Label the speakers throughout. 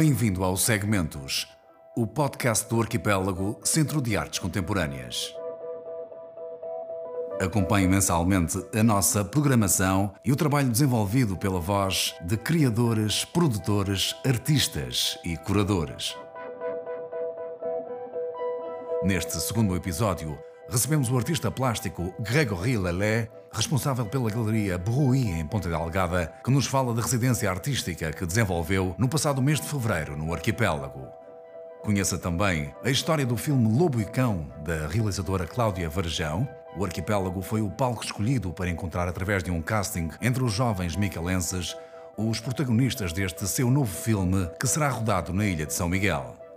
Speaker 1: Bem-vindo ao Segmentos, o podcast do Arquipélago Centro de Artes Contemporâneas. Acompanhe mensalmente a nossa programação e o trabalho desenvolvido pela voz de criadores, produtores, artistas e curadores. Neste segundo episódio, recebemos o artista plástico Gregory Lelé, responsável pela Galeria Bruy em Ponta Delgada, que nos fala da residência artística que desenvolveu no passado mês de fevereiro no arquipélago. Conheça também a história do filme Lobo e Cão, da realizadora Cláudia Varjão. O arquipélago foi o palco escolhido para encontrar, através de um casting entre os jovens micalenses, os protagonistas deste seu novo filme que será rodado na ilha de São Miguel.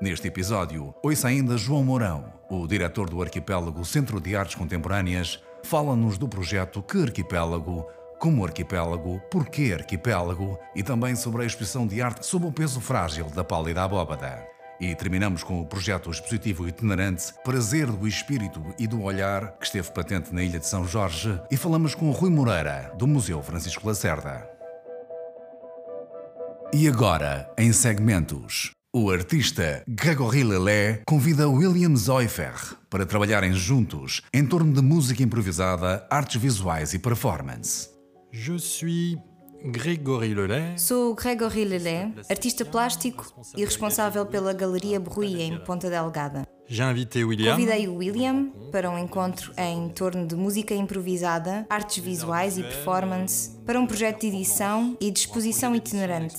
Speaker 1: Neste episódio, ouça ainda João Mourão, o diretor do Arquipélago Centro de Artes Contemporâneas, fala-nos do projeto Que Arquipélago, como arquipélago, porquê arquipélago e também sobre a exposição de arte sob o peso frágil da pálida abóbada. E terminamos com o projeto expositivo itinerante Prazer do Espírito e do Olhar, que esteve patente na Ilha de São Jorge, e falamos com Rui Moreira, do Museu Francisco Lacerda. E agora, em segmentos. O artista Gregory Lelé convida William Zoifer para trabalharem juntos em torno de música improvisada, artes visuais e performance.
Speaker 2: Je suis Grégory Lelé.
Speaker 3: Sou Gregory Lelé, artista plástico e responsável pela Galeria Bruy em Ponta Delgada.
Speaker 2: Invité William.
Speaker 3: Convidei o William para um encontro em torno de música improvisada, artes visuais e performance, para um projeto de edição e de exposição itinerante.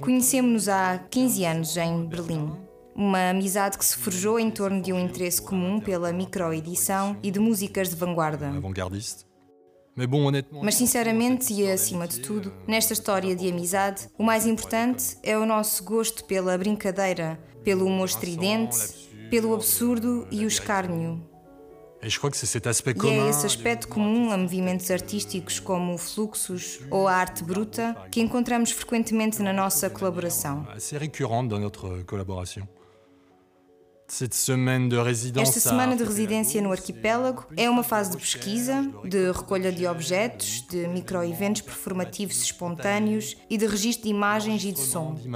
Speaker 3: Conhecemos-nos há 15 anos em Berlim. Uma amizade que se forjou em torno de um interesse comum pela microedição e de músicas de vanguarda. Mas sinceramente e acima de tudo, nesta história de amizade, o mais importante é o nosso gosto pela brincadeira, pelo humor estridente, pelo absurdo e o escárnio.
Speaker 2: Et je crois que c'est cet aspect
Speaker 3: E
Speaker 2: commun.
Speaker 3: é esse aspecto comum a movimentos artísticos como fluxos ou a arte bruta que encontramos frequentemente na nossa colaboração.
Speaker 2: assez récurrente dans notre collaboration. Cette semaine de résidence.
Speaker 3: Esta semana de residência no arquipélago é uma fase de pesquisa, de recolha de objetos, de microeventos performativos espontâneos e de registro de imagens e de som.
Speaker 2: De.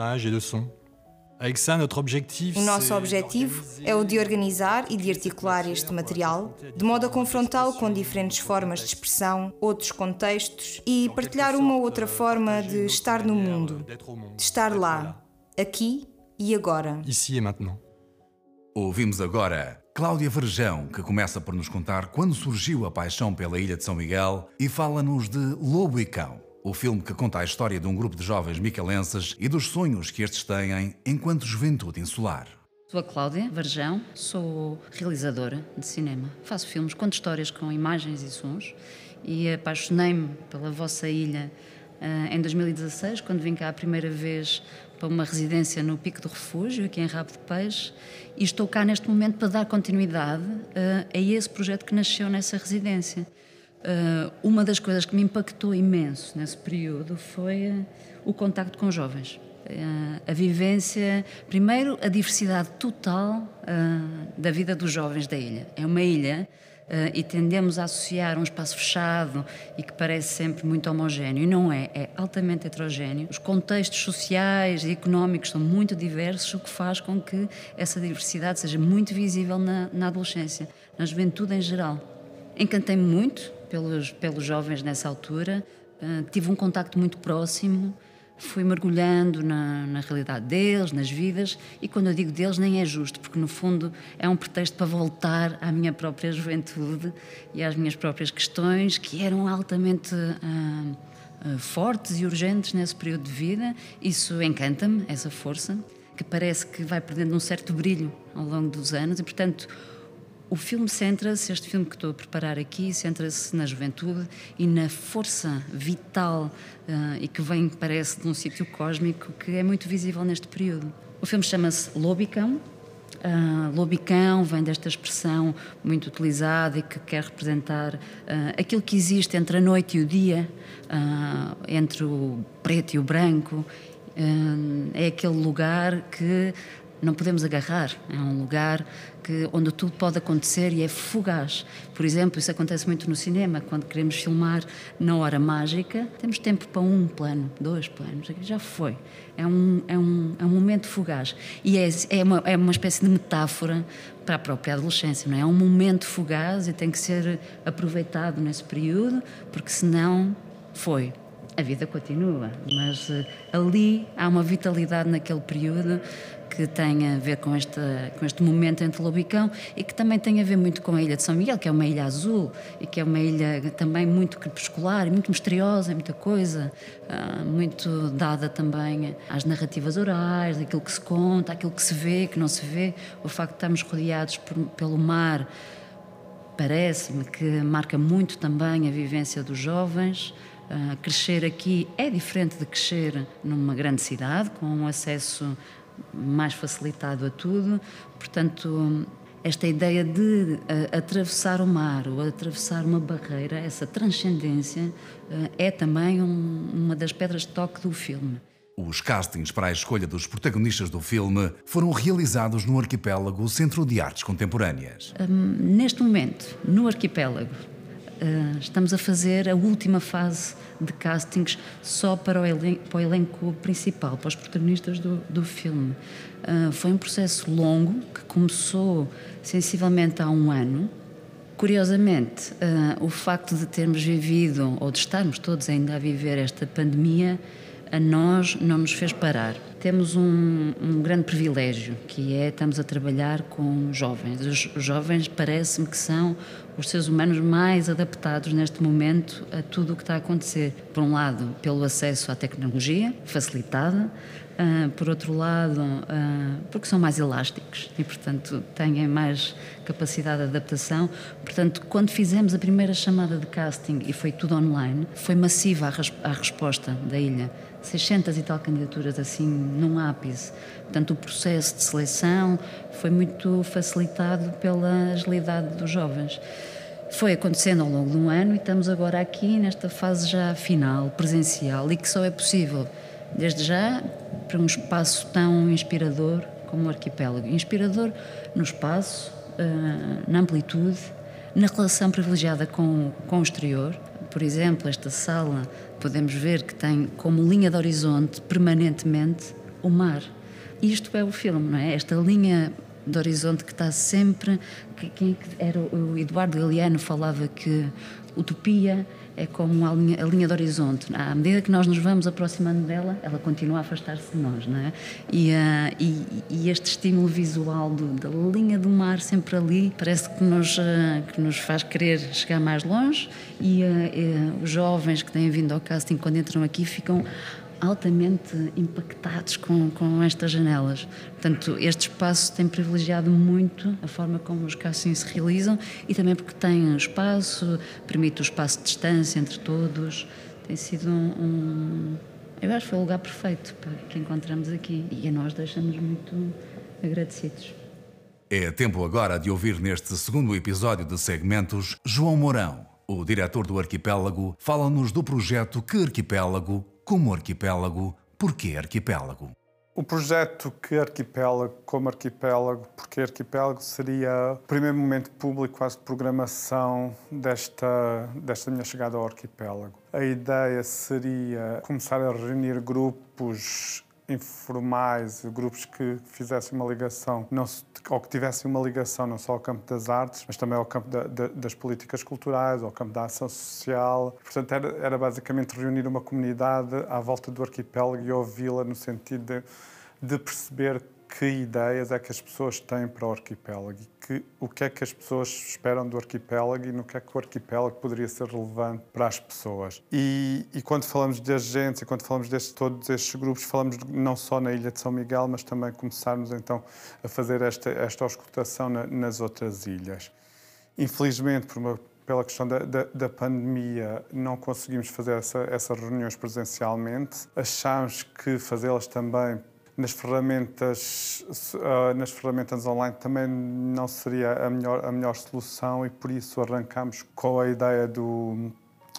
Speaker 3: O nosso
Speaker 2: c'est
Speaker 3: objetivo é o de organizar e de articular este material, de modo a confrontá-lo com diferentes formas de expressão, outros contextos e partilhar uma ou outra forma de estar no mundo, de estar lá, aqui e agora.
Speaker 2: Ici et maintenant.
Speaker 1: Ouvimos agora Cláudia Varjão, que começa por nos contar quando surgiu a paixão pela Ilha de São Miguel e fala-nos de Lobo e Cão, o filme que conta a história de um grupo de jovens micalenses e dos sonhos que estes têm enquanto juventude insular.
Speaker 4: Sou a Cláudia Varjão, sou realizadora de cinema. Faço filmes, conto histórias com imagens e sons e apaixonei-me pela vossa ilha ah, em 2016, quando vim cá a primeira vez para uma residência no Pico do Refúgio, aqui em Rabo de Peixe, e estou cá neste momento para dar continuidade ah, a esse projeto que nasceu nessa residência. Uh, uma das coisas que me impactou imenso nesse período foi uh, o contacto com jovens. Uh, a vivência, primeiro, a diversidade total da vida dos jovens da ilha. É uma ilha e tendemos a associar um espaço fechado e que parece sempre muito homogéneo. Não é, é altamente heterogéneo. Os contextos sociais e económicos são muito diversos, o que faz com que essa diversidade seja muito visível na, na adolescência, na juventude em geral. Encantei-me muito pelos, pelos jovens nessa altura, uh, tive um contacto muito próximo, fui mergulhando na, na realidade deles, nas vidas, e quando eu digo deles, nem é justo, porque no fundo é um pretexto para voltar à minha própria juventude e às minhas próprias questões, que eram altamente. Uh, uh, fortes e urgentes nesse período de vida, isso encanta-me, essa força, que parece que vai perdendo um certo brilho ao longo dos anos, e portanto o filme centra-se, este filme que estou a preparar aqui, centra-se na juventude e na força vital uh, e que vem, parece, de um sítio cósmico que é muito visível neste período. O filme chama-se Lobicão. Uh, lobicão vem desta expressão muito utilizada e que quer representar uh, aquilo que existe entre a noite e o dia, uh, entre o preto e o branco. é aquele lugar que não podemos agarrar. É um lugar que, onde tudo pode acontecer e é fugaz. Por exemplo, isso acontece muito no cinema, quando queremos filmar na hora mágica, temos tempo para um plano, dois planos, já foi. É um, é um, é um momento fugaz. E é, é, uma, é uma espécie de metáfora para a própria adolescência, não é? É um momento fugaz e tem que ser aproveitado nesse período, porque senão foi a vida continua, mas uh, ali há uma vitalidade naquele período que tem a ver com, esta, com este momento entre Lobicão e que também tem a ver muito com a Ilha de São Miguel, que é uma ilha azul e que é uma ilha também muito crepuscular, muito misteriosa, muita coisa, uh, muito dada também às narrativas orais, aquilo que se conta, aquilo que se vê, que não se vê, o facto de estarmos rodeados por, pelo mar parece-me que marca muito também a vivência dos jovens. Uh, crescer aqui é diferente de crescer numa grande cidade, com um acesso mais facilitado a tudo. Portanto, esta ideia de uh, atravessar o mar ou atravessar uma barreira, essa transcendência, uh, é também um, uma das pedras de toque do filme.
Speaker 1: Os castings para a escolha dos protagonistas do filme foram realizados no arquipélago Centro de Artes Contemporâneas.
Speaker 4: Um, neste momento, no arquipélago, Uh, estamos a fazer a última fase de castings só para o, elenco, para o elenco principal, para os protagonistas do, do filme. Uh, foi um processo longo que começou sensivelmente há um ano. Curiosamente, uh, o facto de termos vivido, ou de estarmos todos ainda a viver esta pandemia, a nós não nos fez parar. Temos um, um grande privilégio, que é estamos a trabalhar com jovens. Os, jovens parece-me que são os seres humanos mais adaptados neste momento a tudo o que está a acontecer. Por um lado, pelo acesso à tecnologia facilitada, uh, por outro lado, uh, porque são mais elásticos e, portanto, têm mais capacidade de adaptação. Portanto, quando fizemos a primeira chamada de casting e foi tudo online, foi massiva a, a resposta da ilha 600 e tal candidaturas assim num ápice. Portanto, o processo de seleção foi muito facilitado pela agilidade dos jovens. Foi acontecendo ao longo de um ano e estamos agora aqui nesta fase já final, presencial, e que só é possível, desde já, para um espaço tão inspirador como o arquipélago. Inspirador no espaço, eh, na amplitude, na relação privilegiada com, com o exterior. Por exemplo, esta sala podemos ver que tem como linha de horizonte permanentemente o mar. Isto é o filme, não é? Esta linha de horizonte que está sempre. Que, quem era o Eduardo Galeano falava que utopia é como a linha, a linha de horizonte. À medida que nós nos vamos aproximando dela, ela continua a afastar-se de nós, não é? E, uh, e, e, este estímulo visual do, da linha do mar sempre ali parece que nos, uh, que nos faz querer chegar mais longe e uh, os jovens que têm vindo ao casting, quando entram aqui, ficam altamente impactados com, com estas janelas. Portanto, este espaço tem privilegiado muito a forma como os castings se realizam e também porque tem espaço, permite o espaço de distância entre todos. Tem sido um, um eu acho que foi o lugar perfeito que encontramos aqui e a nós deixamos muito agradecidos.
Speaker 1: É tempo agora de ouvir neste segundo episódio de Segmentos João Mourão, o diretor do Arquipélago, fala-nos do projeto Que Arquipélago como arquipélago, porquê arquipélago?
Speaker 5: O projeto que arquipélago, como arquipélago, porque arquipélago seria o primeiro momento público, quase de programação desta, desta minha chegada ao arquipélago. A ideia seria começar a reunir grupos informais, grupos que fizessem uma ligação, não, ou que tivessem uma ligação não só ao campo das artes, mas também ao campo da, da, das políticas culturais, ao campo da ação social. Portanto, era, era basicamente reunir uma comunidade à volta do arquipélago e ouvi-la no sentido de, de perceber que ideias é que as pessoas têm para o arquipélago e que, o que é que as pessoas esperam do arquipélago e no que é que o arquipélago poderia ser relevante para as pessoas. E, e quando falamos de agentes e quando falamos de todos estes grupos, falamos não só na Ilha de São Miguel, mas também começarmos então a fazer esta, esta auscultação na, nas outras ilhas. Infelizmente, por uma pela questão da, da, da, pandemia, não conseguimos fazer essa, essas reuniões presencialmente. Achámos que fazê-las também nas ferramentas, uh, nas ferramentas online também não seria a melhor, a melhor solução e por isso arrancamos com a ideia do,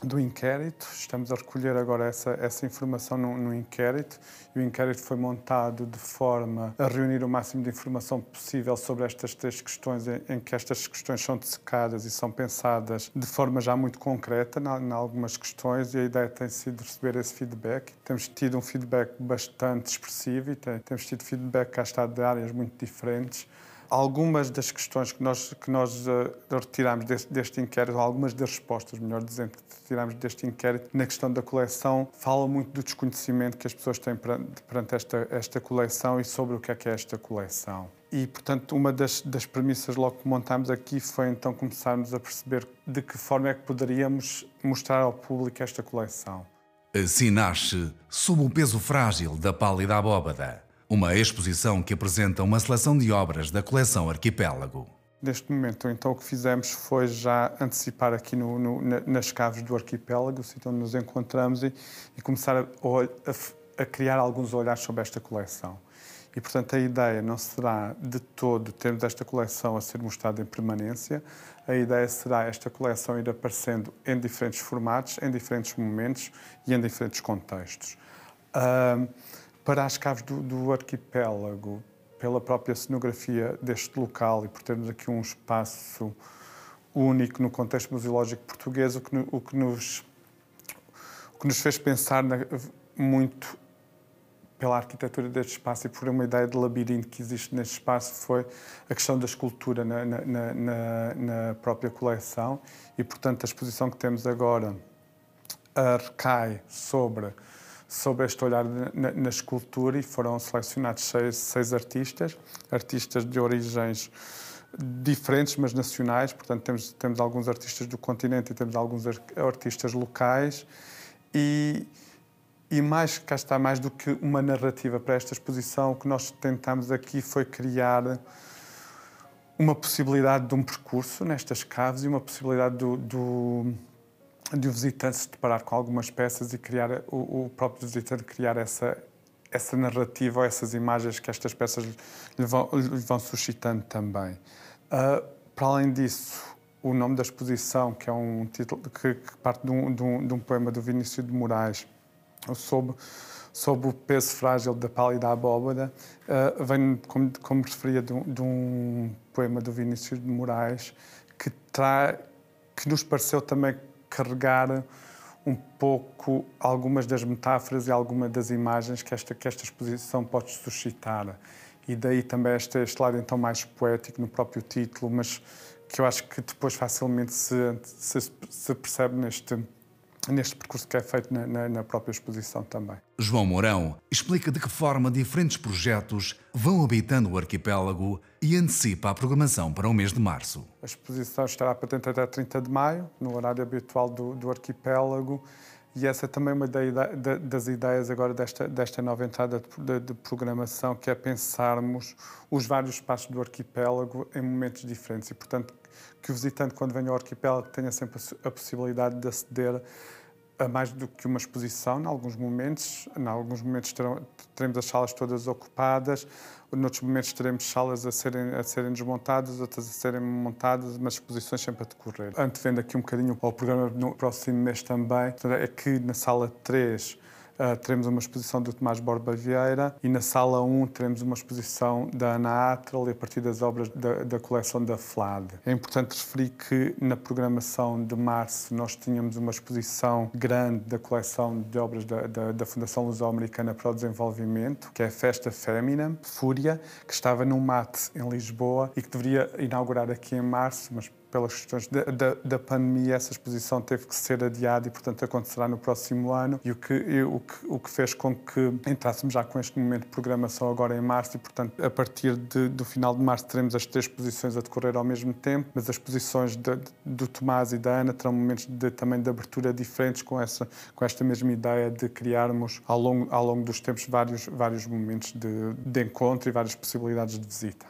Speaker 5: do inquérito. Estamos a recolher agora essa, essa informação no, no, inquérito e o inquérito foi montado de forma a reunir o máximo de informação possível sobre estas três questões, em, em que estas questões são dissecadas e são pensadas de forma já muito concreta em algumas questões e a ideia tem sido receber esse feedback. Temos tido um feedback bastante expressivo e tem, temos tido feedback cá está de áreas muito diferentes algumas das questões que nós, que nós uh, retiramos deste, deste, inquérito, algumas das respostas, melhor dizendo, que retiramos deste inquérito na questão da coleção, falam muito do desconhecimento que as pessoas têm perante, perante esta, esta coleção e sobre o que é que é esta coleção. E, portanto, uma das, das premissas logo que montámos aqui foi então começarmos a perceber de que forma é que poderíamos mostrar ao público esta coleção.
Speaker 1: Assim nasce Sob o Peso Frágil da Pálida Abóbada uma exposição que apresenta uma seleção de obras da coleção Arquipélago.
Speaker 5: Neste momento, então, o que fizemos foi já antecipar aqui no, no, nas caves do arquipélago, o sítio onde nos encontramos, e, e começar a, a, a, criar alguns olhares sobre esta coleção. E, portanto, a ideia não será de todo termos esta coleção a ser mostrada em permanência, a ideia será esta coleção ir aparecendo em diferentes formatos, em diferentes momentos e em diferentes contextos. Uh, para as caves do, do arquipélago, pela própria cenografia deste local e por termos aqui um espaço único no contexto museológico português, o que, o que, nos, o que nos fez pensar na, muito pela arquitetura deste espaço e por uma ideia de labirinto que existe neste espaço foi a questão da escultura na, na, na, na própria coleção e, portanto, a exposição que temos agora recai sobre sobre este olhar na, na, escultura e foram selecionados seis, seis artistas, artistas de origens diferentes, mas nacionais. Portanto, temos, temos alguns artistas do continente e temos alguns artistas locais. E, e mais, cá está, mais do que uma narrativa para esta exposição, o que nós tentamos aqui foi criar uma possibilidade de um percurso nestas caves e uma possibilidade do, do de o visitante se deparar com algumas peças e criar o, o próprio visitante criar essa essa narrativa ou essas imagens que estas peças lhe vão, lhe vão suscitando também. Uh, para além disso, o nome da exposição, que é um título que, que parte de um, de, um, de um, poema do Vinícius de Moraes, sob, sob o peso frágil da pálida abóbada, uh, vem, como, como referia, de um, de um poema do Vinícius de Moraes, que, tra, que nos pareceu também carregar um pouco algumas das metáforas e algumas das imagens que esta, que esta exposição pode suscitar. E daí também este, este lado então mais poético no próprio título, mas que eu acho que depois facilmente se, se, se percebe neste, neste percurso que é feito na, na, na, própria exposição também.
Speaker 1: João Mourão explica de que forma diferentes projetos vão habitando o arquipélago e antecipa a programação para o mês de março.
Speaker 5: A exposição estará patente até 30 de maio, no horário habitual do, do arquipélago. E essa é também uma das ideias agora desta, desta nova entrada de, de, programação, que é pensarmos os vários espaços do arquipélago em momentos diferentes. E, portanto, que o visitante, quando vem ao arquipélago, tenha sempre a possibilidade de aceder a mais do que uma exposição, em alguns momentos. Em alguns momentos terão, teremos as salas todas ocupadas, noutros momentos teremos salas a serem, a serem desmontadas, outras a serem montadas, mas exposições sempre a decorrer. Antevendo aqui um bocadinho ao programa no próximo mês também, é que na sala 3 uh, teremos uma exposição do Tomás Borba Vieira e na sala 1 teremos uma exposição da Ana Atral e a partir das obras da, da coleção da FLAD. É importante referir que na programação de março nós tínhamos uma exposição grande da coleção de obras da, da, da Fundação Luso-Americana para o Desenvolvimento, que é a Festa Fémina, Fúria, que estava no MAT em Lisboa e que deveria inaugurar aqui em março, mas pelas questões da, da, da, pandemia, essa exposição teve que ser adiada e, portanto, acontecerá no próximo ano. E o que, o que, o que fez com que entrássemos já com este momento de programação agora em março e, portanto, a partir de, do final de março teremos as três exposições a decorrer ao mesmo tempo, mas as exposições de, do Tomás e da Ana terão momentos de, também de abertura diferentes com, essa, com esta mesma ideia de criarmos ao longo, ao longo dos tempos vários, vários momentos de, de encontro e várias possibilidades de visita.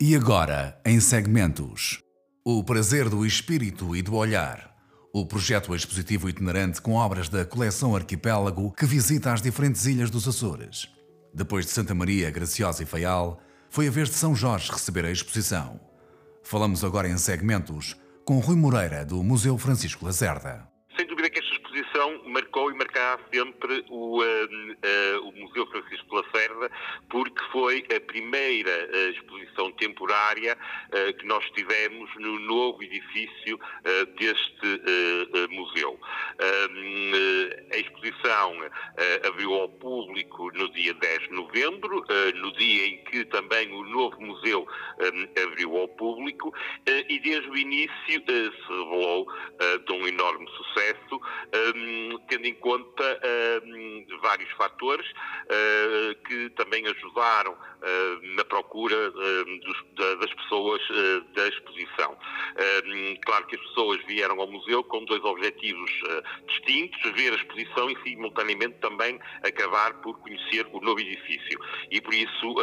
Speaker 1: E agora, em segmentos. O prazer do espírito e do olhar. O projeto expositivo itinerante com obras da coleção Arquipélago que visita as diferentes ilhas dos Açores. Depois de Santa Maria, Graciosa e Faial, foi a vez de São Jorge receber a exposição. Falamos agora em segmentos com Rui Moreira, do Museu Francisco Lacerda.
Speaker 6: Sem dúvida que marcou e marcará sempre o, o Museu Francisco Lacerda, porque foi a primeira exposição temporária que nós tivemos no novo edifício deste museu. A exposição abriu ao público no dia 10 de novembro, no dia em que também o novo museu abriu ao público, e desde o início se revelou de um enorme sucesso, tendo em conta vários fatores que também ajudaram na procura das pessoas da exposição. Claro que as pessoas vieram ao museu com dois objetivos distintos, ver a exposição e simultaneamente também acabar por conhecer o novo edifício. E por isso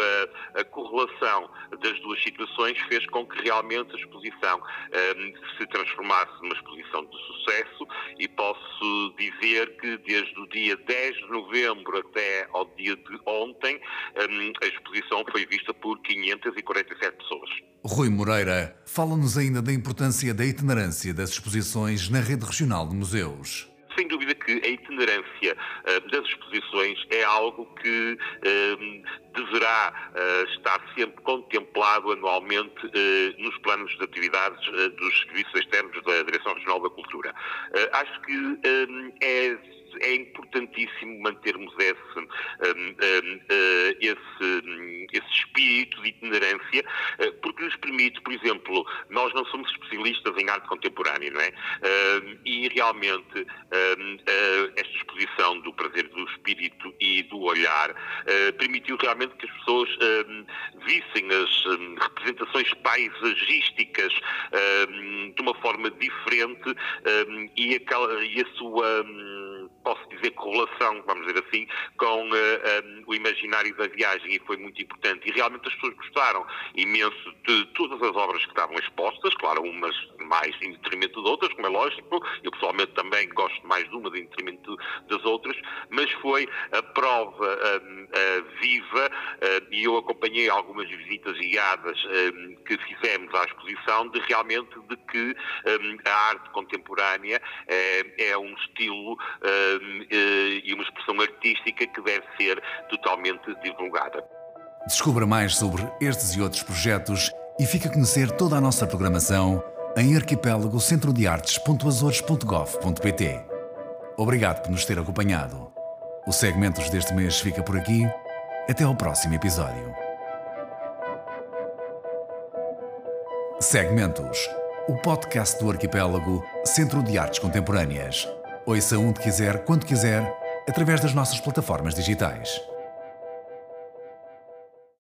Speaker 6: a correlação das duas situações fez com que realmente a exposição se transformasse numa exposição de sucesso e posso dizer que desde o dia 10 de novembro até ao dia de ontem a exposição foi vista por 547 pessoas.
Speaker 1: Rui Moreira fala-nos ainda da importância da itinerância das exposições na rede regional de museus
Speaker 6: sem dúvida que a itinerância uh, das exposições é algo que uh, deverá uh, estar sempre contemplado anualmente nos planos de atividades dos serviços externos da Direção Regional da Cultura. acho que é é importantíssimo mantermos esse, um, um, uh, esse, esse espírito de itinerância, uh, porque nos permite, por exemplo, nós não somos especialistas em arte contemporânea, não é? Uh, e realmente uh, esta exposição do prazer do espírito e do olhar permitiu realmente que as pessoas vissem as representações paisagísticas de uma forma diferente e a sua posso dizer, correlação, vamos dizer assim, com uh, eh, um, o imaginário da viagem e foi muito importante. E realmente as pessoas gostaram imenso de todas as obras que estavam expostas, claro, umas mais em detrimento de outras, como é lógico, eu pessoalmente também gosto mais de uma em detrimento das outras, mas foi a prova um, uh, viva e eu acompanhei algumas visitas guiadas um, que fizemos à exposição de realmente de que a arte contemporânea é, é um estilo eh, e uma expressão artística que deve ser totalmente divulgada.
Speaker 1: Descubra mais sobre estes e outros projetos e fique a conhecer toda a nossa programação em arquipélago centro de artes.azores.gov.pt. Obrigado por nos ter acompanhado. O Segmentos deste mês fica por aqui. Até ao próximo episódio. Segmentos, o podcast do Arquipélago Centro de Artes Contemporâneas. Ouça onde quiser, quando quiser, através das nossas plataformas digitais.